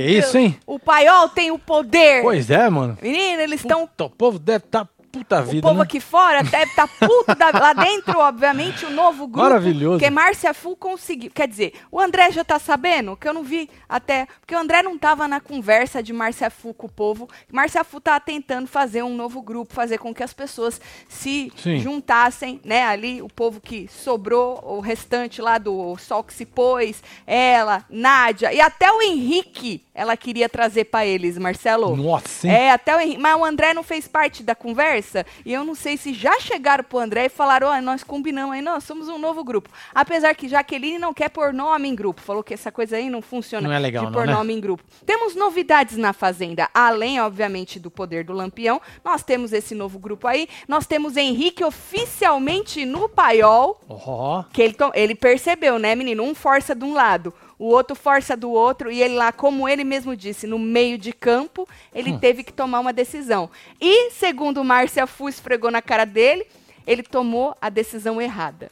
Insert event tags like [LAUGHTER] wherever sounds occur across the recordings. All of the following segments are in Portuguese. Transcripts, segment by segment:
Que isso, Deus. hein? O paiol tem o poder. Pois é, mano. Menino, eles estão Puta, o povo deve estar puta O vida, povo né? aqui fora deve estar puto da- lá dentro, obviamente, o novo grupo. Maravilhoso. Porque Márcia Fu conseguiu. Quer dizer, o André já tá sabendo, que eu não vi até. Porque o André não tava na conversa de Márcia Fu com o povo. Márcia Fu tá tentando fazer um novo grupo, fazer com que as pessoas se Sim. juntassem, né? Ali, o povo que sobrou, o restante lá do Sol que se pôs, ela, Nádia, e até o Henrique ela queria trazer pra eles, Marcelo. Nossa, hein? É, até o Henrique. Mas o André não fez parte da conversa. E eu não sei se já chegaram pro André e falaram: ó, nós combinamos aí, nós somos um novo grupo. Apesar que Jaqueline não quer pôr nome em grupo. Falou que essa coisa aí não funciona Não é legal de não, pôr né? nome em grupo. Temos novidades na Fazenda. Além, obviamente, do poder do Lampião. Nós temos esse novo grupo aí. Nós temos Henrique oficialmente no paiol. Ó, Que ele, ele percebeu, né, menino? Um força de um lado, o outro força do outro, e ele lá, como ele mesmo disse, no meio de campo, ele teve que tomar uma decisão. E, segundo Márcia Fu esfregou na cara dele, ele tomou a decisão errada.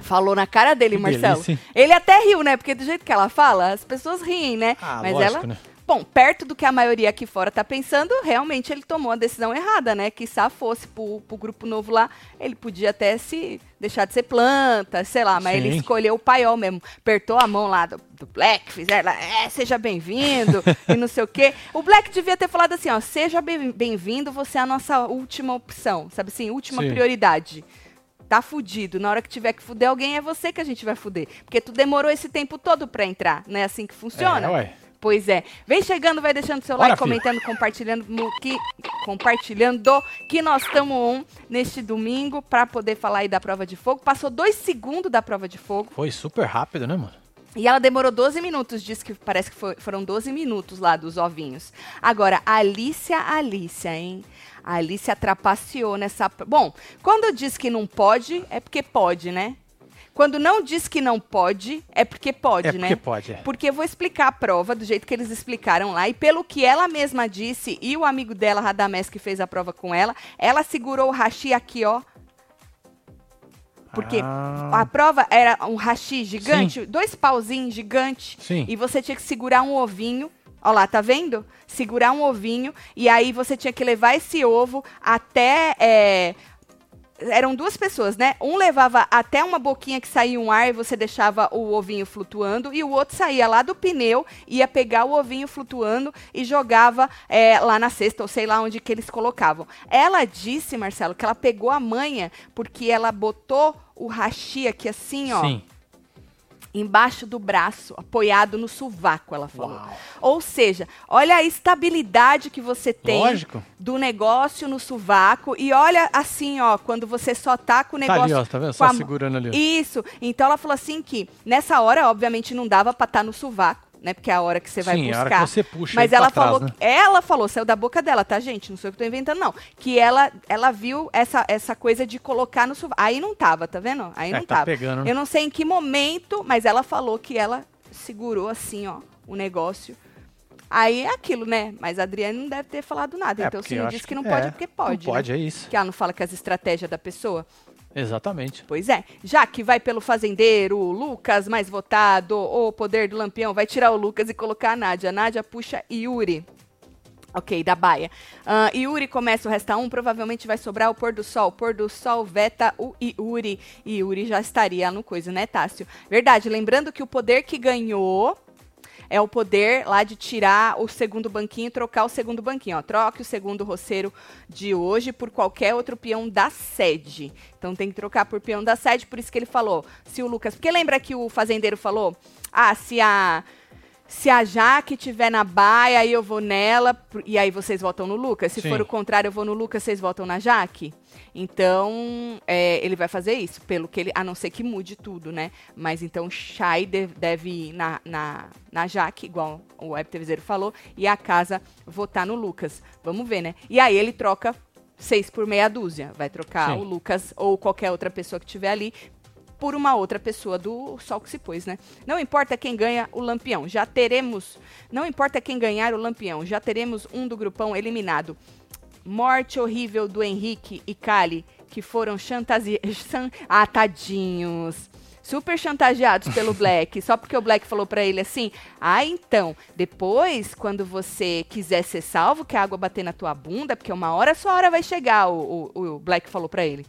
Falou na cara dele, Que Marcelo. delícia? Ele até riu, né? Porque do jeito que ela fala, as pessoas riem, né? Ah, Mas lógico, ela. né? Bom, perto do que a maioria aqui fora tá pensando, realmente ele tomou a decisão errada, né? Que se fosse pro, pro grupo novo lá, ele podia até se deixar de ser planta, sei lá, mas ele Sim. escolheu o paiol mesmo. Apertou a mão lá do, do Black, fizeram lá, é, seja bem-vindo, e não sei o quê. O Black devia ter falado assim, ó, seja bem- bem-vindo, você é a nossa última opção, sabe assim, última Sim. prioridade. Tá fudido. Na hora que tiver que fuder alguém, é você que a gente vai fuder. Porque tu demorou esse tempo todo pra entrar. Não é assim que funciona? É, ué. Pois é. Vem chegando, vai deixando seu Bora, like, filho. comentando, compartilhando que compartilhando que nós estamos on neste domingo pra poder falar aí da prova de fogo. Passou dois segundos da prova de fogo Foi super rápido, né, mano? e ela demorou 12 minutos. Diz que parece que foi- foram 12 minutos lá dos ovinhos. Agora, Alicia, Alicia, hein? A Alicia trapaceou nessa. Bom, quando diz que não pode, é porque pode, né? Quando não diz que não pode, é porque pode, É né? porque pode, é. Porque eu vou explicar a prova do jeito que eles explicaram lá. E pelo que ela mesma disse, e o amigo dela, Radamés, que fez a prova com ela, ela segurou o hashi aqui, ó. Porque Ah. a prova era um hashi gigante, dois pauzinhos gigantes. Sim. E você tinha que segurar um ovinho. Ó lá, tá vendo? Segurar um ovinho. E aí você tinha que levar esse ovo até. é, eram duas pessoas, né? Um levava até uma boquinha que saía um ar e você deixava o ovinho flutuando, e o outro saía lá do pneu, ia pegar o ovinho flutuando e jogava é, lá na cesta, ou sei lá onde que eles colocavam. Ela disse, Marcelo, que ela pegou a manha porque ela botou o hashi aqui assim, ó Sim. Embaixo do braço, apoiado no sovaco, ela falou. Uau. Ou seja, olha a estabilidade que você tem Lógico. do negócio no sovaco e olha assim, ó, quando você só tá com o Tá negócio ali, ó, tá vendo? Só a segurando ali. ó. Isso. Então ela falou assim que nessa hora, obviamente, não dava pra estar no sovaco, né? Porque é a hora que você vai Sim, é a buscar. hora que você puxa Mas ela pra falou, trás, né? ela falou, saiu da boca dela, tá, gente? Não sou eu que tô inventando, não. Que ela, ela viu essa, essa coisa de colocar no sovaco. Aí não tava, tá vendo? Aí É, não tá tava. pegando, né? Eu não sei em que momento, mas ela falou que ela segurou assim, ó, o negócio. Aí é aquilo, né? Mas a Adriane não deve ter falado nada. É, então porque se eu não acho diz que não que- pode, é, é porque pode. Não pode, né? é isso. Que ela não fala que as estratégias da pessoa. Exatamente. Pois é. Já que vai pelo fazendeiro, o Lucas mais votado, o poder do Lampião, vai tirar o Lucas e colocar a Nádia. A Nádia puxa Yuri. Ok, da Baia. Ah, Yuri começa o Resta 1, provavelmente vai sobrar o Pôr do Sol. Pôr do Sol veta o Yuri. Yuri já estaria no coisa, né, Tássio? Verdade, lembrando que o poder que ganhou é o poder lá de tirar o segundo banquinho e trocar o segundo banquinho. Ó. Troque o segundo roceiro de hoje por qualquer outro peão da sede. Então tem que trocar por peão da sede, por isso que ele falou. Se o Lucas. Porque lembra que o fazendeiro falou? Ah, se a. Se a Jaque tiver na baia, aí eu vou nela, e aí vocês votam no Lucas. Se Sim. for o contrário, eu vou no Lucas, vocês votam na Jaque. Então, é, ele vai fazer isso, pelo que ele. A não ser que mude tudo, né? Mas então Shai de- deve ir na, na, na Jaque, igual o Web TVZero falou, e a casa votar no Lucas. Vamos ver, né? E aí ele troca seis por meia dúzia. Vai trocar Sim. o Lucas ou qualquer outra pessoa que tiver ali por uma outra pessoa do sol que se pôs, né? Não importa quem ganha o Lampião, já teremos. Não importa quem ganhar o Lampião, já teremos um do grupão eliminado. Morte horrível do Henrique e Kali, que foram chantageados. [LAUGHS] Ah, tadinhos. super chantageados pelo [LAUGHS] Black, só porque o Black falou pra ele assim: "Ah, então, depois quando você quiser ser salvo, que a água bater na tua bunda, porque uma hora a sua hora vai chegar", o, o, o Black falou pra ele.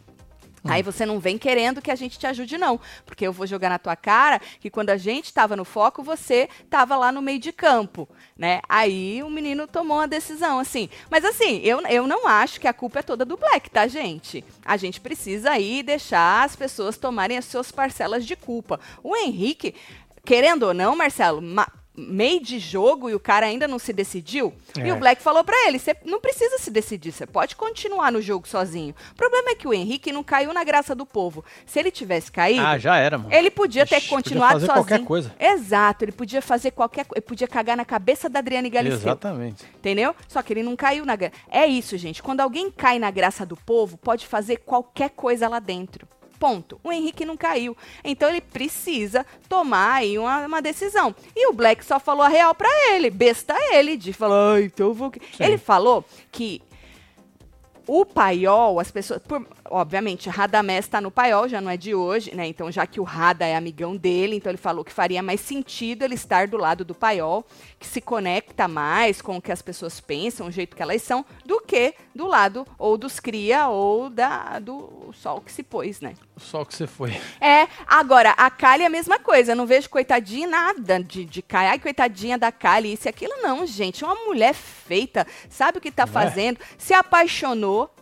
Aí você não vem querendo que a gente te ajude, não. Porque eu vou jogar na tua cara que quando a gente estava no foco, você estava lá no meio de campo, né? Aí o menino tomou uma decisão, assim. Mas assim, eu, eu não acho que a culpa é toda do Black, tá, gente? A gente precisa aí deixar as pessoas tomarem as suas parcelas de culpa. O Henrique, querendo ou não, Marcelo, ma- meio de jogo e o cara ainda não se decidiu. E É. o Black falou pra ele: você não precisa se decidir, você pode continuar no jogo sozinho. O problema é que o Henrique não caiu na graça do povo. Se ele tivesse caído, Ah, já era, mano. ele podia ter Ixi, podia continuado fazer sozinho. qualquer coisa. Exato, ele podia fazer qualquer coisa. Ele podia cagar na cabeça da Adriane Galisteu. Exatamente. Entendeu? Só que ele não caiu na graça. É isso, gente. Quando alguém cai na graça do povo, pode fazer qualquer coisa lá dentro. Ponto. O Henrique não caiu. Então ele precisa tomar aí uma, uma decisão. E o Black só falou a real pra ele. Besta ele de falar, então eu vou. que-" Sim. Ele falou que o paiol, as pessoas. por- obviamente, Radamés está no paiol, já não é de hoje, né? Então, já que o Rada é amigão dele, então ele falou que faria mais sentido ele estar do lado do paiol, que se conecta mais com o que as pessoas pensam, o jeito que elas são, do que do lado ou dos cria ou da, do sol que se pôs, né? Só que você foi. É, agora, a Kali é a mesma coisa. Eu não vejo coitadinha nada de, de Kali. Ai, coitadinha da Kali, isso e aquilo. Não, gente. É uma mulher feita, sabe o que tá Não é? fazendo, se apaixonou.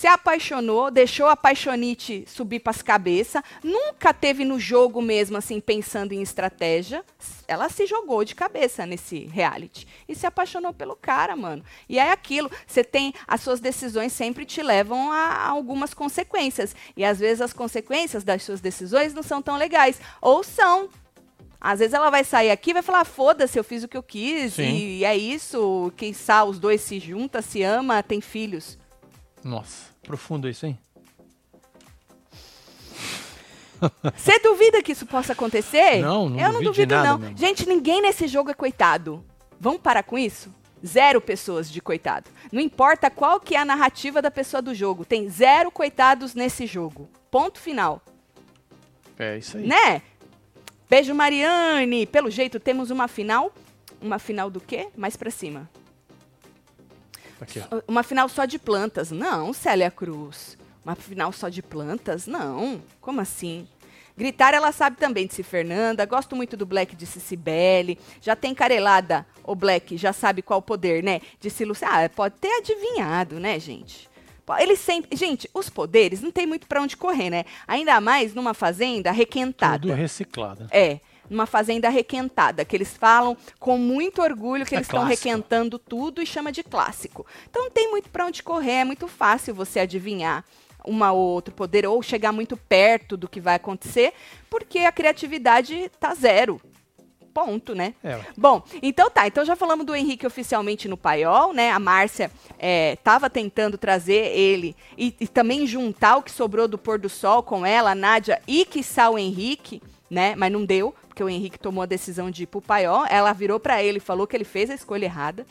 Se apaixonou, deixou a paixonite subir pras cabeças, nunca teve no jogo mesmo, assim, pensando em estratégia. Ela se jogou de cabeça nesse reality. E se apaixonou pelo cara, mano. E é aquilo, você tem. As suas decisões sempre te levam a, algumas consequências. E às vezes as consequências das suas decisões não são tão legais. Ou são. Às vezes ela vai sair aqui e vai falar: foda-se, eu fiz o que eu quis. Sim. E é isso. Quem sabe os dois se juntam, se ama, tem filhos. Nossa, profundo isso, hein? [LAUGHS] Você duvida que isso possa acontecer? Não, não Eu não duvido nada não. mesmo. Gente, ninguém nesse jogo é coitado. Vamos parar com isso? Zero pessoas de coitado. Não importa qual que é a narrativa da pessoa do jogo. Tem zero coitados nesse jogo. Ponto final. É isso aí. Né? Beijo, Mariane. Pelo jeito, temos uma final. Uma final do quê? Mais pra cima. Aqui. Uma final só de plantas. Não, Célia Cruz. Uma final só de plantas? Não. Como assim? Gritar, ela sabe também, disse Fernanda. Gosto muito do Black, disse Cibele. Já tem carelada, o Black, já sabe qual o poder, né? Disse Lúcia. Ah, pode ter adivinhado, né, gente? Ele sempre. Gente, os poderes não tem muito pra onde correr, né? Ainda mais numa fazenda requentada. Tudo reciclado. É, numa fazenda requentada, que eles falam com muito orgulho que É eles estão requentando tudo e chama de clássico. Então não tem muito para onde correr, é muito fácil você adivinhar uma ou outro poder ou chegar muito perto do que vai acontecer, porque a criatividade tá zero. Ponto, né? É. Bom, então tá. Então já falamos do Henrique oficialmente no paiol, né? A Márcia estava tentando trazer ele e, e também juntar o que sobrou do pôr do sol com ela, a Nádia e quiçá o Henrique, né? Mas não deu, porque o Henrique tomou a decisão de ir pro paiol. Ela virou pra ele e falou que ele fez a escolha errada.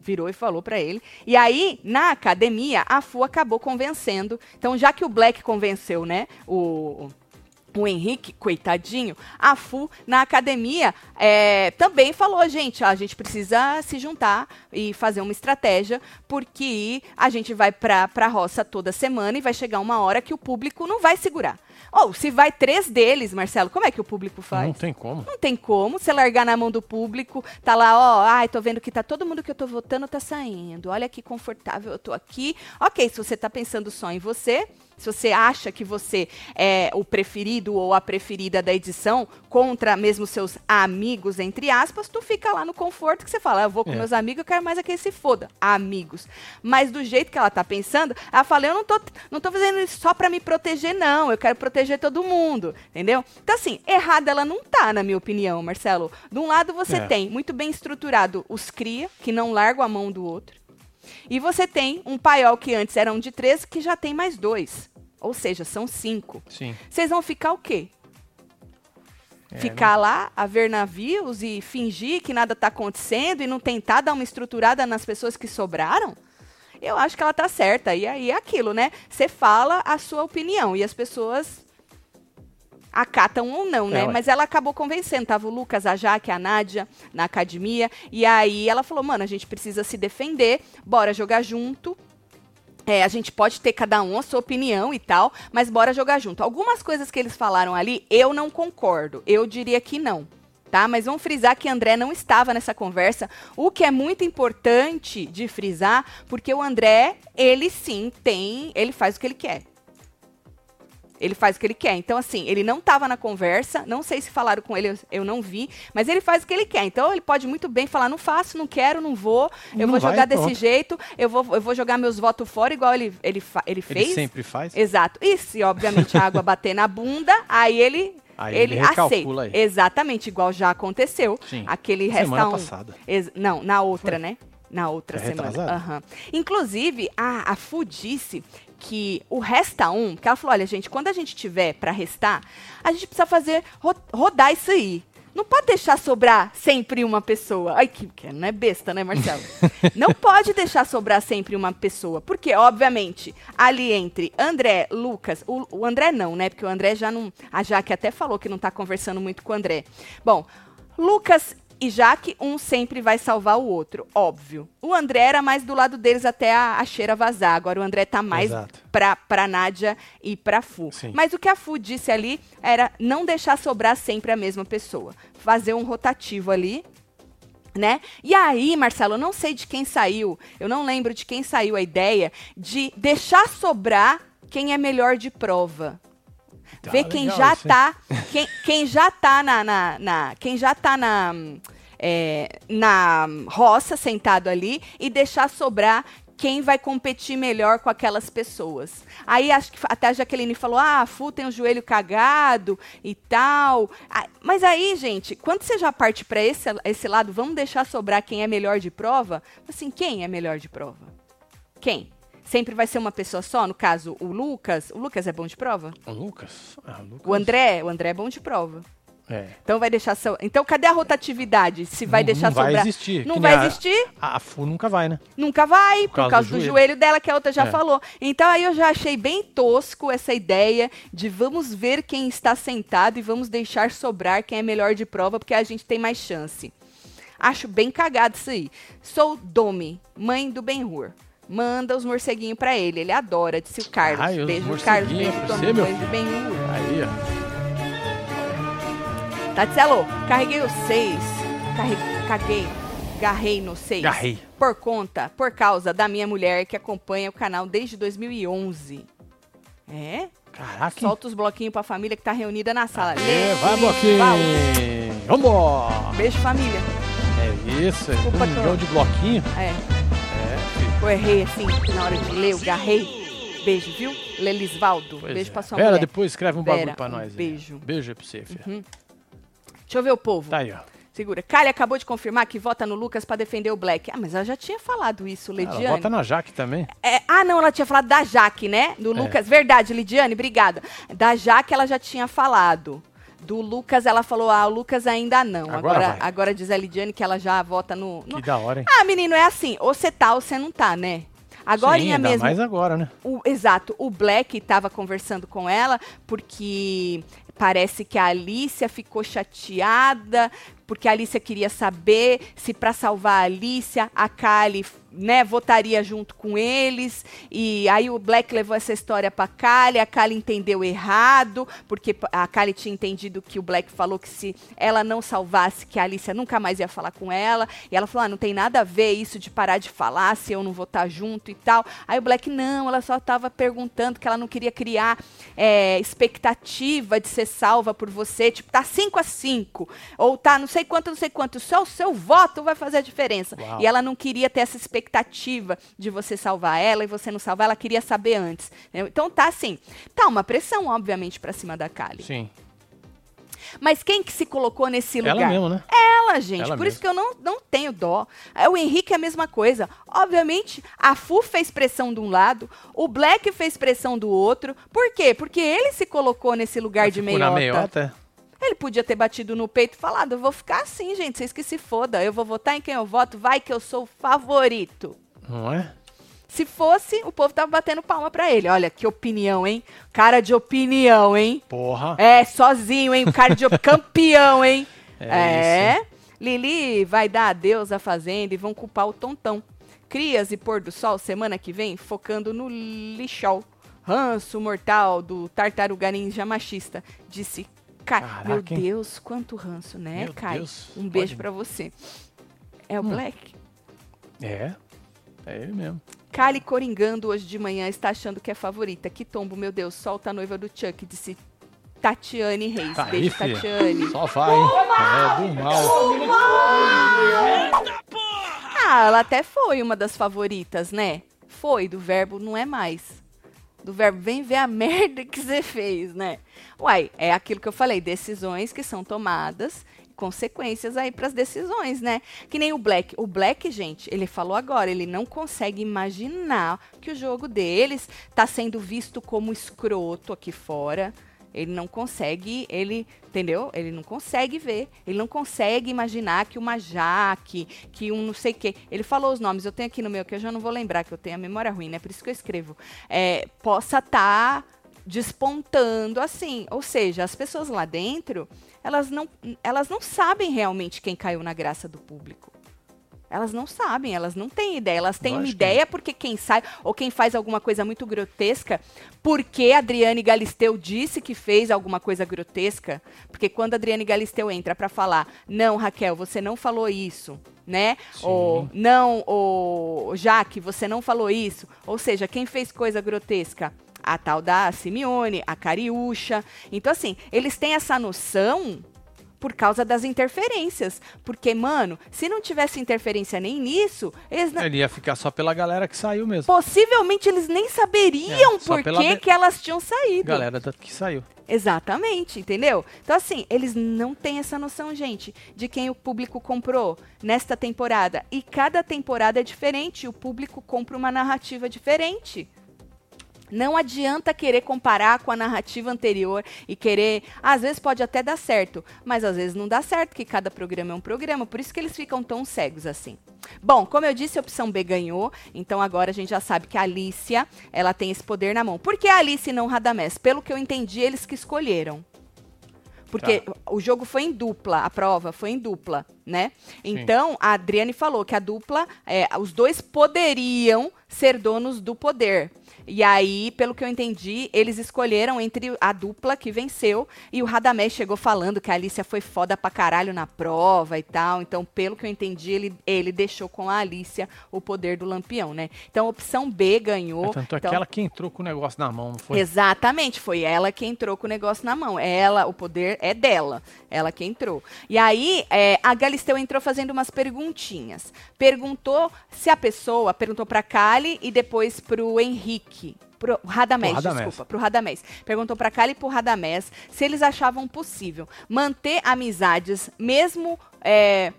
Virou e falou pra ele. E aí, na academia, a Fu acabou convencendo. Então, já que o Black convenceu, né? O, o Henrique, coitadinho, a Fu, na academia, é, também falou, gente, ó, a gente precisa se juntar e fazer uma estratégia, porque a gente vai pra, pra roça toda semana e vai chegar uma hora que o público não vai segurar. Ou, se vai três deles, Marcelo, como é que o público faz? Não tem como. Não tem como você largar na mão do público, tá lá, ó, ai, tô vendo que tá todo mundo que eu tô votando tá saindo. Olha que confortável eu tô aqui. OK, se você tá pensando só em você, se você acha que você é o preferido ou a preferida da edição contra mesmo seus amigos entre aspas, tu fica lá no conforto que você fala, "Ah, eu vou com É. meus amigos, eu quero mais é que eles se foda, amigos. Mas do jeito que ela tá pensando, ela fala, eu não tô, não tô fazendo isso só pra me proteger não, eu quero proteger todo mundo, entendeu? Então assim, errada ela não tá, na minha opinião, Marcelo. De um lado você É. tem muito bem estruturado os cria, que não largam a mão do outro. E você tem um paiol que antes era um de três, que já tem mais dois. Ou seja, são cinco. Sim. Vocês vão ficar o quê? É, Ficar lá a ver navios e fingir que nada está acontecendo e não tentar dar uma estruturada nas pessoas que sobraram? Eu acho que ela tá certa. E aí é aquilo, né? Você fala a sua opinião e as pessoas acatam ou não, né? É. Mas ela acabou convencendo. Tava o Lucas, a Jaque, a Nádia na academia. E aí ela falou, mano, a gente precisa se defender, bora jogar junto. É, a gente pode ter cada um a sua opinião e tal, mas bora jogar junto. Algumas coisas que eles falaram ali, eu não concordo. Eu diria que não. Tá? Mas vamos frisar que André não estava nessa conversa, o que é muito importante de frisar, porque o André, ele sim tem, ele faz o que ele quer. Ele faz o que ele quer. Então, assim, ele não estava na conversa, não sei se falaram com ele, eu, não vi, mas ele faz o que ele quer. Então, ele pode muito bem falar: não faço, não quero, não vou, eu Não vou vai, jogar desse pronto. jeito, eu vou, eu vou jogar meus votos fora, igual ele, ele, ele fez. Ele sempre faz. Exato. E se, obviamente, a água [LAUGHS] bater na bunda, aí ele. Aí ele ele aceita. aí. Exatamente, igual já aconteceu. Sim. Aquele Semana resta passada. Não, na outra, né? Na outra É semana. Aham. Inclusive, a, a Fu disse que o resta um, que ela falou: olha, gente, quando a gente tiver pra restar, a gente precisa fazer ro- rodar isso aí. Não pode deixar sobrar sempre uma pessoa. Ai, que, que não é besta, né, Marcelo? [LAUGHS] não pode deixar sobrar sempre uma pessoa. Porque, obviamente, ali entre André, Lucas, o, o André não, né? Porque o André já não. A Jaque até falou que não tá conversando muito com o André. Bom, Lucas e Jaque, um sempre vai salvar o outro, óbvio. O André era mais do lado deles até a, a cheira vazar. Agora o André tá mais Exato. pra, pra Nádia e pra Fu. Sim. Mas o que a Fu disse ali era não deixar sobrar sempre a mesma pessoa. Fazer um rotativo ali, né? E aí, Marcelo, eu não sei de quem saiu, eu não lembro de quem saiu a ideia de deixar sobrar quem é melhor de prova. Tá Ver quem legal já tá, quem, quem já tá na, na, na- quem já tá na, é, na roça sentado ali e deixar sobrar quem vai competir melhor com aquelas pessoas. Aí acho que até a Jaqueline falou: ah, a Fu tem o joelho cagado e tal. Mas aí, gente, quando você já parte para esse, esse lado, vamos deixar sobrar quem é melhor de prova? Assim, quem é melhor de prova? Quem? Sempre vai ser uma pessoa só? No caso, o Lucas. O Lucas é bom de prova? O Lucas? Ah, o Lucas. O André? O André é bom de prova. É. Então vai deixar. So... Então cadê a rotatividade? Se vai Não- deixar não vai sobrar. existir, Não que vai a- existir? A, a Fu nunca vai, né? Nunca vai, por, causa, do, joelho. dela, que a outra já É. falou. Então aí eu já achei bem tosco essa ideia de vamos ver quem está sentado e vamos deixar sobrar quem é melhor de prova, porque a gente tem mais chance. Acho bem cagado isso aí. Sou Domi, mãe do Ben-Hur. Manda os morceguinhos pra ele, ele adora, disse o Carlos. Ai, os beijo, Carlos, morceguinhos beijo, você, meu do Ben-Hur. Aí, ó. Tatselo, carreguei o 6. Caguei. Garrei no 6. Garrei. Por conta, por causa da minha mulher que acompanha o canal desde 2011. É? Caraca. Solta os bloquinhos pra família que tá reunida na sala. É, vai, bloquinho. Vambora. Beijo, família. É isso, é Desculpa um milhão de bloquinho. É. eu errei assim na hora de ler, eu garrei. Beijo, viu? Lelisvaldo. Pois beijo é. pra sua Vera, mulher. depois escreve um Vera, bagulho pra um nós. aí. beijo. Beijo aí pra você, filho. Deixa eu ver o povo. Tá aí, ó. Segura. Kali acabou de confirmar que vota no Lucas pra defender o Black. Ah, mas ela já tinha falado isso, Ela Lediane. bota na Jaque também. É, ah, não, ela tinha falado da Jaque, né? Do É. Lucas. Verdade, Lidiane, obrigada. Da Jaque ela já tinha falado. Do Lucas, ela falou, ah, o Lucas ainda não. Agora Agora, agora diz a Lidiane que ela já vota no. no- Que da hora, hein? Ah, menino, é assim, ou você tá ou você não tá, né? Agora Sim, ainda mesmo. mais agora, né? O- exato, o Black estava conversando com ela porque parece que a Alicia ficou chateada porque a Alicia queria saber se para salvar a Alicia a Kali né, votaria junto com eles. E aí o Black levou essa história para Kali, a Kali entendeu errado porque a Kali tinha entendido que o Black falou que se ela não salvasse que a Alicia nunca mais ia falar com ela. E ela falou ah, não tem nada a ver isso de parar de falar se eu não votar junto e tal. Aí o Black não, ela só estava perguntando que ela não queria criar é, expectativa de ser salva por você tipo tá 5 a 5 ou tá não sei quanto, não sei quanto só o seu voto vai fazer a diferença. Uau. e ela não queria ter essa expectativa de você salvar ela e você não salvar, ela queria saber antes. né? Então tá assim, tá uma pressão, obviamente, pra cima da Kali. Sim. Mas quem que se colocou nesse lugar? Ela mesmo, né? Ela, gente. Ela por isso mesma. que eu não, não tenho dó. É, O Henrique é a mesma coisa. Obviamente, a Fu fez pressão de um lado, o Black fez pressão do outro. Por quê? Porque ele se colocou nesse lugar de Ficou na meiota. Ele podia ter batido no peito e falado: eu vou ficar assim, gente, vocês que se foda. Eu vou votar em quem eu voto, vai que eu sou o favorito. Não é? Se fosse, o povo tava batendo palma pra ele. Olha, que opinião, hein? Cara de opinião, hein? Porra. É, sozinho, hein? O cara de [LAUGHS] campeão, hein? É É. Lili vai dar adeus à fazenda e vão culpar o Tontão. Crias e pôr do sol semana que vem, focando no lixol. Ranço mortal do tartaruga ninja machista, disse Ca... Caraca, Meu hein? Deus, quanto ranço, né, Meu Caio? Deus, Um beijo pra você. É o Hum. Black? É. É ele mesmo. Kali coringando hoje de manhã está achando que é favorita. Que tombo, meu Deus, solta a noiva do Chuck, disse Tatiane Reis. Tá aí, Beijo, filha. Tatiane. Só vai, hein? É do mal. Ah, ela até foi uma das favoritas, né? Foi, do verbo não é mais. Do verbo vem ver a [LAUGHS] merda que você fez, né? Uai, é aquilo que eu falei, decisões que são tomadas, consequências aí pras decisões, né? Que nem o Black. O Black, gente, ele falou agora, ele não consegue imaginar que o jogo deles tá sendo visto como escroto aqui fora. Ele não consegue, ele, entendeu? Ele não consegue ver, ele não consegue imaginar que uma Jaque, que um não sei o quê. Ele falou os nomes, eu tenho aqui no meu, que eu já não vou lembrar, que eu tenho a memória ruim, né? Por isso que eu escrevo. É, possa estar despontando assim. Ou seja, as pessoas lá dentro, elas não, elas não sabem realmente quem caiu na graça do público. Elas não sabem, elas não têm ideia. Elas têm uma Lógico que ideia porque quem sai ou quem faz alguma coisa muito grotesca, porque a Adriane Galisteu disse que fez alguma coisa grotesca, porque quando a Adriane Galisteu entra pra falar, não, Raquel, você não falou isso, né? Sim. Ou não, ou Jaque, você não falou isso. Ou seja, quem fez coisa grotesca? A tal da Simeone, a Cariúcha. Então, assim, eles têm essa noção por causa das interferências. Porque, mano, se não tivesse interferência nem nisso, eles não- Ele ia ficar só pela galera que saiu mesmo. possivelmente eles nem saberiam É, por pela que, que elas tinham saído. Galera da- que saiu. Exatamente, entendeu? Então, assim, eles não têm essa noção, gente, de quem o público comprou nesta temporada. E cada temporada é diferente, o público compra uma narrativa diferente. Não adianta querer comparar com a narrativa anterior e querer. Às vezes pode até dar certo, mas às vezes não dá certo, porque cada programa é um programa, por isso que eles ficam tão cegos assim. Bom, como eu disse, a opção B ganhou, então agora a gente já sabe que a Alicia, ela tem esse poder na mão. Por que a Alice e não Radamés? Pelo que eu entendi, eles que escolheram. Porque o jogo foi em dupla, a prova foi em dupla, né? Então, a Adriane falou que a dupla, é, os dois poderiam ser donos do poder. E aí, pelo que eu entendi, eles escolheram entre a dupla que venceu e o Radamés chegou falando que a Alicia foi foda pra caralho na prova e tal. Então, pelo que eu entendi, ele, ele deixou com a Alicia o poder do lampião, né? Então, a opção B ganhou. É, tanto é então, que ela que entrou com o negócio na mão, não foi? Exatamente, foi ela que entrou com o negócio na mão. Ela, o poder é dela, ela que entrou. E aí, é, a Galisteu entrou fazendo umas perguntinhas. Perguntou se a pessoa, perguntou pra Kali e depois pro Henrique. Pro Radamés, Pro Radamés. desculpa, pro Radamés. Perguntou pra Kali e pro Radamés se eles achavam possível manter amizades mesmo é,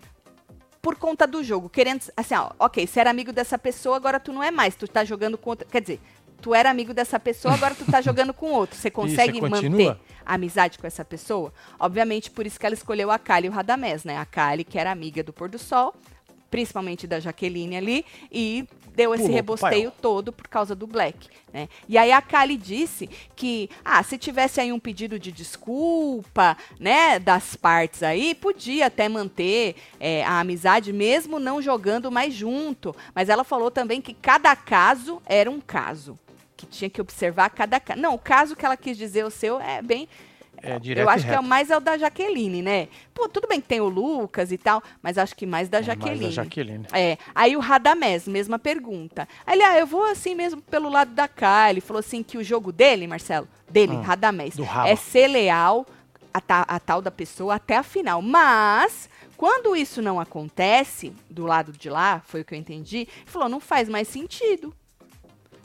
por conta do jogo, querendo, assim, ó, ok, você era amigo dessa pessoa, agora tu não é mais, tu tá jogando com outra, quer dizer, tu era amigo dessa pessoa, agora tu tá [LAUGHS] jogando com outro, você consegue você manter a amizade com essa pessoa? Obviamente, por isso que ela escolheu a Kali e o Radamés, né, a Kali, que era amiga do pôr do sol, principalmente da Jaqueline ali, e deu esse Pulou pro rebosteio todo por causa do Black, né? E aí a Kali disse que, ah, se tivesse aí um pedido de desculpa, né, das partes aí, podia até manter é, a amizade mesmo não jogando mais junto. Mas ela falou também que cada caso era um caso, que tinha que observar cada caso. Não, o caso que ela quis dizer o seu é bem É direto eu acho que é mais é o da Jaqueline, né? Pô, tudo bem que tem o Lucas e tal, mas acho que mais da É, mais Jaqueline. a Jaqueline. É, aí o Radamés, mesma pergunta. Aí ele, ah, eu vou assim mesmo pelo lado da Kai. Ele falou assim que o jogo dele, Marcelo, dele, Ah, Radamés, é ser leal a, ta- a tal da pessoa até a final. Mas, quando isso não acontece, do lado de lá, foi o que eu entendi, ele falou, não faz mais sentido.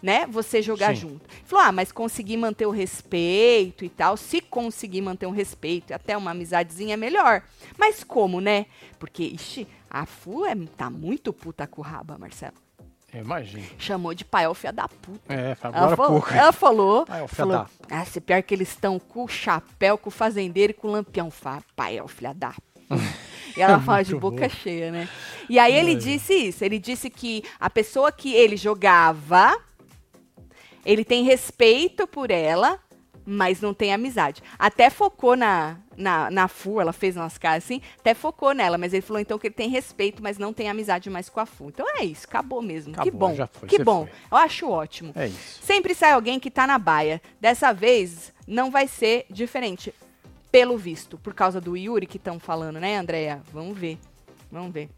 Né? Você jogar Sim. junto. Ele Falou, ah, mas conseguir manter o respeito e tal. Se conseguir manter um respeito e até uma amizadezinha é melhor. Mas como, né? Porque, ixi, a Fu é, tá muito puta com o raba, Marcelo. Eu imagino. Chamou de paiol filha da puta. É, Ela agora há falou, pouco. ela falou, Paiol, filha da ah, se pior que eles estão com o chapéu, com o fazendeiro e com o lampião. Paiol, filha da. [LAUGHS] E ela É fala de boca bom. cheia, né? E aí ele disse isso. Ele disse que a pessoa que ele jogava, ele tem respeito por ela, mas não tem amizade. Até focou na, na, na Fu, ela fez umas caras assim, até focou nela, mas ele falou então que ele tem respeito, mas não tem amizade mais com a Fu. Então é isso, acabou mesmo. que Acabou, bom. já foi, que bom. foi. Eu acho ótimo. É isso. Sempre sai alguém que tá na baia. Dessa vez, não vai ser diferente. Pelo visto. Por causa do Yuri que estão falando, né, Andréia? Vamos ver. Vamos ver.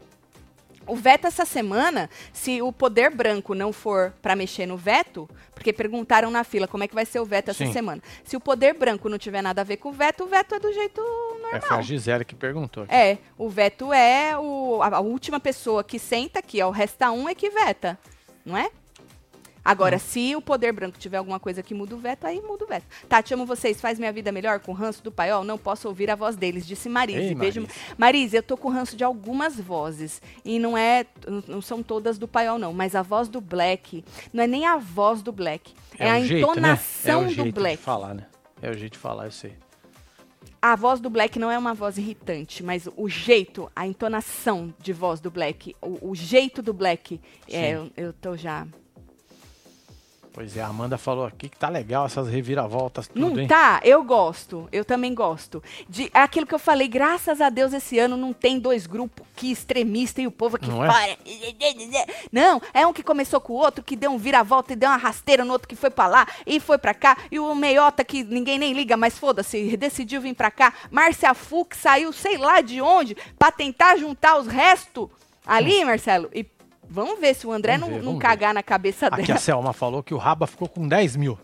O veto essa semana, se o poder branco não for pra mexer no veto, porque perguntaram na fila como é que vai ser o veto essa Sim. semana. Se o poder branco não tiver nada a ver com o veto, o veto é do jeito É, normal. foi a Gisele que perguntou. aqui. É, o veto é o, a, a última pessoa que senta aqui, ó, o resta um é que veta, não é? Agora, se o poder branco tiver alguma coisa que muda o veto, aí muda o veto. Tati, amo vocês. Faz minha vida melhor com o ranço do paiol? Não posso ouvir a voz deles, disse Marise. Ei, Beijo. Marise. Marise, eu tô com ranço de algumas vozes. E não é. Não são todas do paiol, não. Mas a voz do Black. Não é nem a voz do Black. É, a o jeito, né? entonação é o do jeito Black. de falar, né? É o jeito de falar, eu sei. A voz do Black não é uma voz irritante, mas o jeito, a entonação de voz do Black, o, o jeito do Black, é, eu, Sim. eu tô já. Pois é, a Amanda falou aqui que tá legal essas reviravoltas, tudo, Não hein? tá? Eu gosto. Eu também gosto. De, é aquilo que eu falei, graças a Deus esse ano não tem dois grupos que extremista e o povo aqui Não é? fora. Não, é um que começou com o outro, que deu um vira-volta e deu uma rasteira no outro que foi pra lá e foi pra cá. E o meiota que ninguém nem liga, mas foda-se, decidiu vir pra cá. Márcia Fux saiu sei lá de onde pra tentar juntar os restos ali, Marcelo. E vamos ver se o André Vamos não, ver, não cagar na cabeça dela. Aqui a Selma falou que o Raba ficou com 10 mil.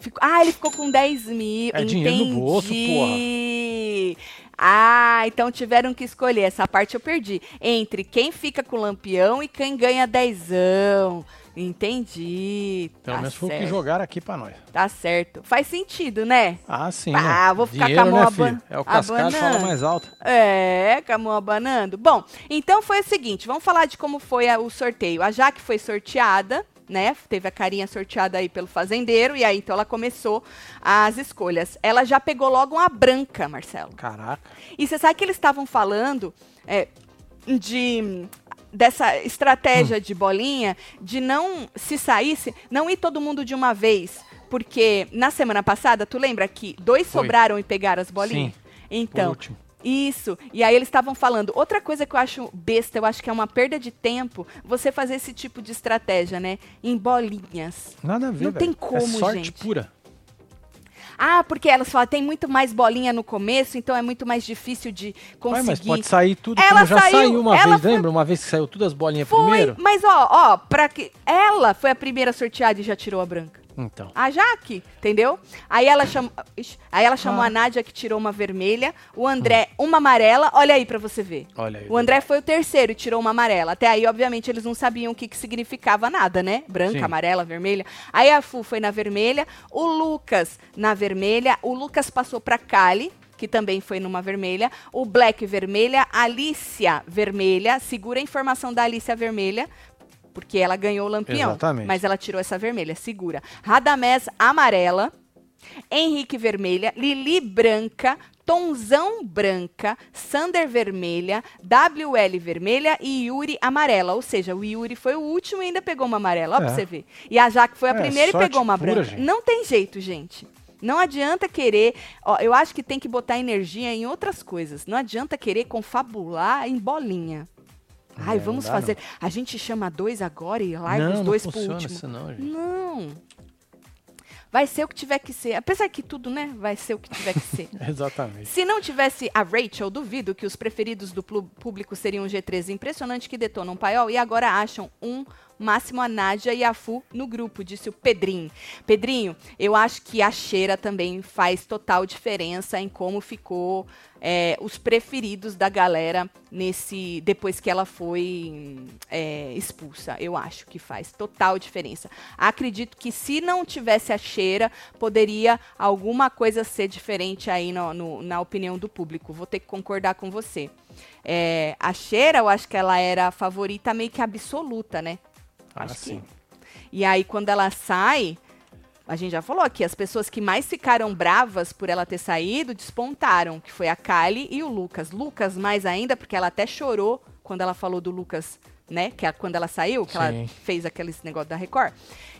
Ficou- Ah, ele ficou com 10 mil. É dinheiro no bolso, Entendi. Ah, então tiveram que escolher. Essa parte eu perdi. Entre quem fica com o lampião e quem ganha dezão. Entendi. Pelo tá menos foi o que certo. jogaram aqui pra nós. Tá certo. Faz sentido, né? Ah, sim. Ah, né? vou ficar Dinheiro, com a mão né? É o cascado que fala mais alto. É, com a mão abanando. Bom, então foi o seguinte, vamos falar de como foi a- o sorteio. A Jaque foi sorteada, né? Teve a carinha sorteada aí pelo fazendeiro, e aí então ela começou as escolhas. Ela já pegou logo uma branca, Marcelo. Caraca. E você sabe que eles estavam falando é, de dessa Hum. estratégia de bolinha de não se saísse, não ir todo mundo de uma vez, porque na semana passada, tu lembra que dois Foi. sobraram e pegaram as bolinhas? Sim, Então, isso. E aí eles estavam falando. Outra coisa que eu acho besta, eu acho que é uma perda de tempo você fazer esse tipo de estratégia, né? Em bolinhas. Nada a ver, Não velho. tem É como, sorte gente. pura. Ah, porque elas falam, tem muito mais bolinha no começo, então é muito mais difícil de conseguir. mas pode sair tudo Ela como já saiu- saiu uma vez, foi- lembra? Uma vez que saiu todas as bolinhas Foi, primeiro? mas ó, ó, pra que. Ela foi a primeira sorteada e já tirou a branca. Então. A Jaque, entendeu? Aí ela chamou, Ixi, aí ela chamou Ah. a Nádia que tirou uma vermelha, o André uma amarela. Olha aí pra você ver. Olha aí. O André foi o terceiro e tirou uma amarela. Até aí, obviamente, eles não sabiam o que, que significava nada, né? Branca, Sim. amarela, vermelha. Aí a Fu foi na vermelha, o Lucas na vermelha, o Lucas passou pra Kali, que também foi numa vermelha, o Black vermelha, Alicia vermelha, segura a informação da Alicia vermelha, porque ela ganhou o lampião. Exatamente. Mas ela tirou essa vermelha, segura. Radamés amarela, Henrique vermelha, Lili branca, Tonzão branca, Sander vermelha, WL vermelha e Yuri amarela. Ou seja, o Yuri foi o último e ainda pegou uma amarela. Ó, pra É. você ver. E a Jaque foi a É, primeira e pegou uma pura, branca. gente. Não tem jeito, gente. Não adianta querer. Ó, eu acho que tem que botar energia em outras coisas. Não adianta querer confabular em bolinha. Ai, vamos não fazer. A gente chama dois agora e larga não, os não dois pro funciona último. isso não, gente. Não. Vai ser o que tiver que ser. Apesar que tudo, né? Vai ser o que tiver que ser. [LAUGHS] Exatamente. Se não tivesse a Rachel, duvido que os preferidos do público seriam o G13. Impressionante que detonam paiol e agora acham um máximo a Nádia e a Fu no grupo, disse o Pedrinho. Pedrinho, eu acho que a cheira também faz total diferença em como ficou é, os preferidos da galera nesse depois que ela foi é, expulsa. Eu acho que faz total diferença. Acredito que se não tivesse a cheira, poderia alguma coisa ser diferente aí no- no- na opinião do público. Vou ter que concordar com você. É, a cheira, eu acho que ela era a favorita meio que absoluta, né? Acho que- sim. E aí, quando ela sai, a gente já falou aqui, as pessoas que mais ficaram bravas por ela ter saído despontaram, que foi a Kylie e o Lucas. Lucas mais ainda, porque ela até chorou quando ela falou do Lucas, né? Que é quando ela saiu, que Sim. ela fez aqueles negócio da Record.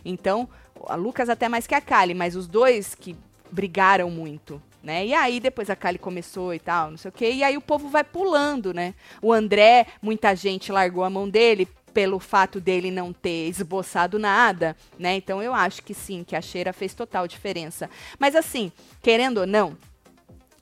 Então, a Lucas até mais que a Kylie, mas os dois que brigaram muito, né? E aí depois a Kylie começou e tal, não sei o quê, e aí o povo vai pulando, né? O André, muita gente largou a mão dele pelo fato dele não ter esboçado nada, né? Então eu acho que sim, que a cheira fez total diferença. Mas assim, querendo ou não,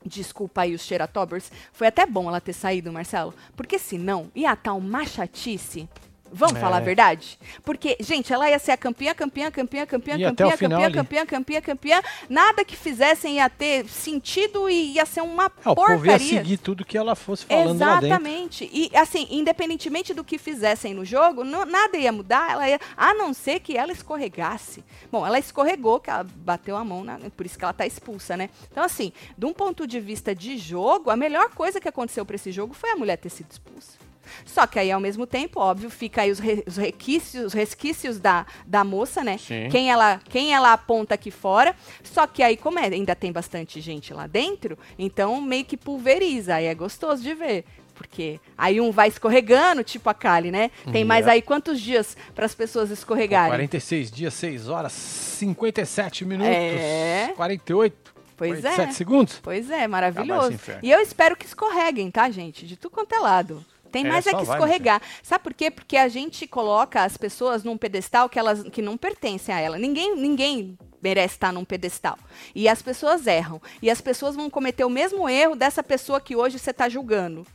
desculpa aí os cheiratobers, foi até bom ela ter saído, Marcelo, porque senão ia estar uma chatice. Vamos É. falar a verdade? Porque, gente, ela ia ser a campeã, campeã, campeã, campeã, campeã, campeã, ali. campeã, campeã, campeã. Nada que fizessem ia ter sentido e ia ser uma É, o povo ia porcaria. seguir tudo que ela fosse falando. Exatamente. E assim, independentemente do que fizessem no jogo, não- nada ia mudar, ela ia, a não ser que ela escorregasse. Bom, ela escorregou, que ela bateu a mão, na, por isso que ela tá expulsa, né? Então, assim, de um ponto de vista de jogo, a melhor coisa que aconteceu para esse jogo foi a mulher ter sido expulsa. Só que aí, ao mesmo tempo, óbvio, fica aí os, re- os requisitos, os resquícios da, da moça, né? Sim. Quem ela, quem ela aponta aqui fora. Só que aí, como é- ainda tem bastante gente lá dentro, então meio que pulveriza. Aí é gostoso de ver. Porque aí um vai escorregando, tipo a Kali, né? Tem mais Yeah. aí quantos dias para as pessoas escorregarem? 46 dias, 6 horas, 57 minutos. É. 48. Pois 47 é. segundos. Pois é, Acabar maravilhoso. E eu espero que escorreguem, tá, gente? De tudo quanto é lado. Tem É, mais é que vai, escorregar. Sabe por quê? Porque a gente coloca as pessoas num pedestal que elas que não pertencem a ela. Ninguém, ninguém merece estar num pedestal. E as pessoas erram. E as pessoas vão cometer o mesmo erro dessa pessoa que hoje você está julgando.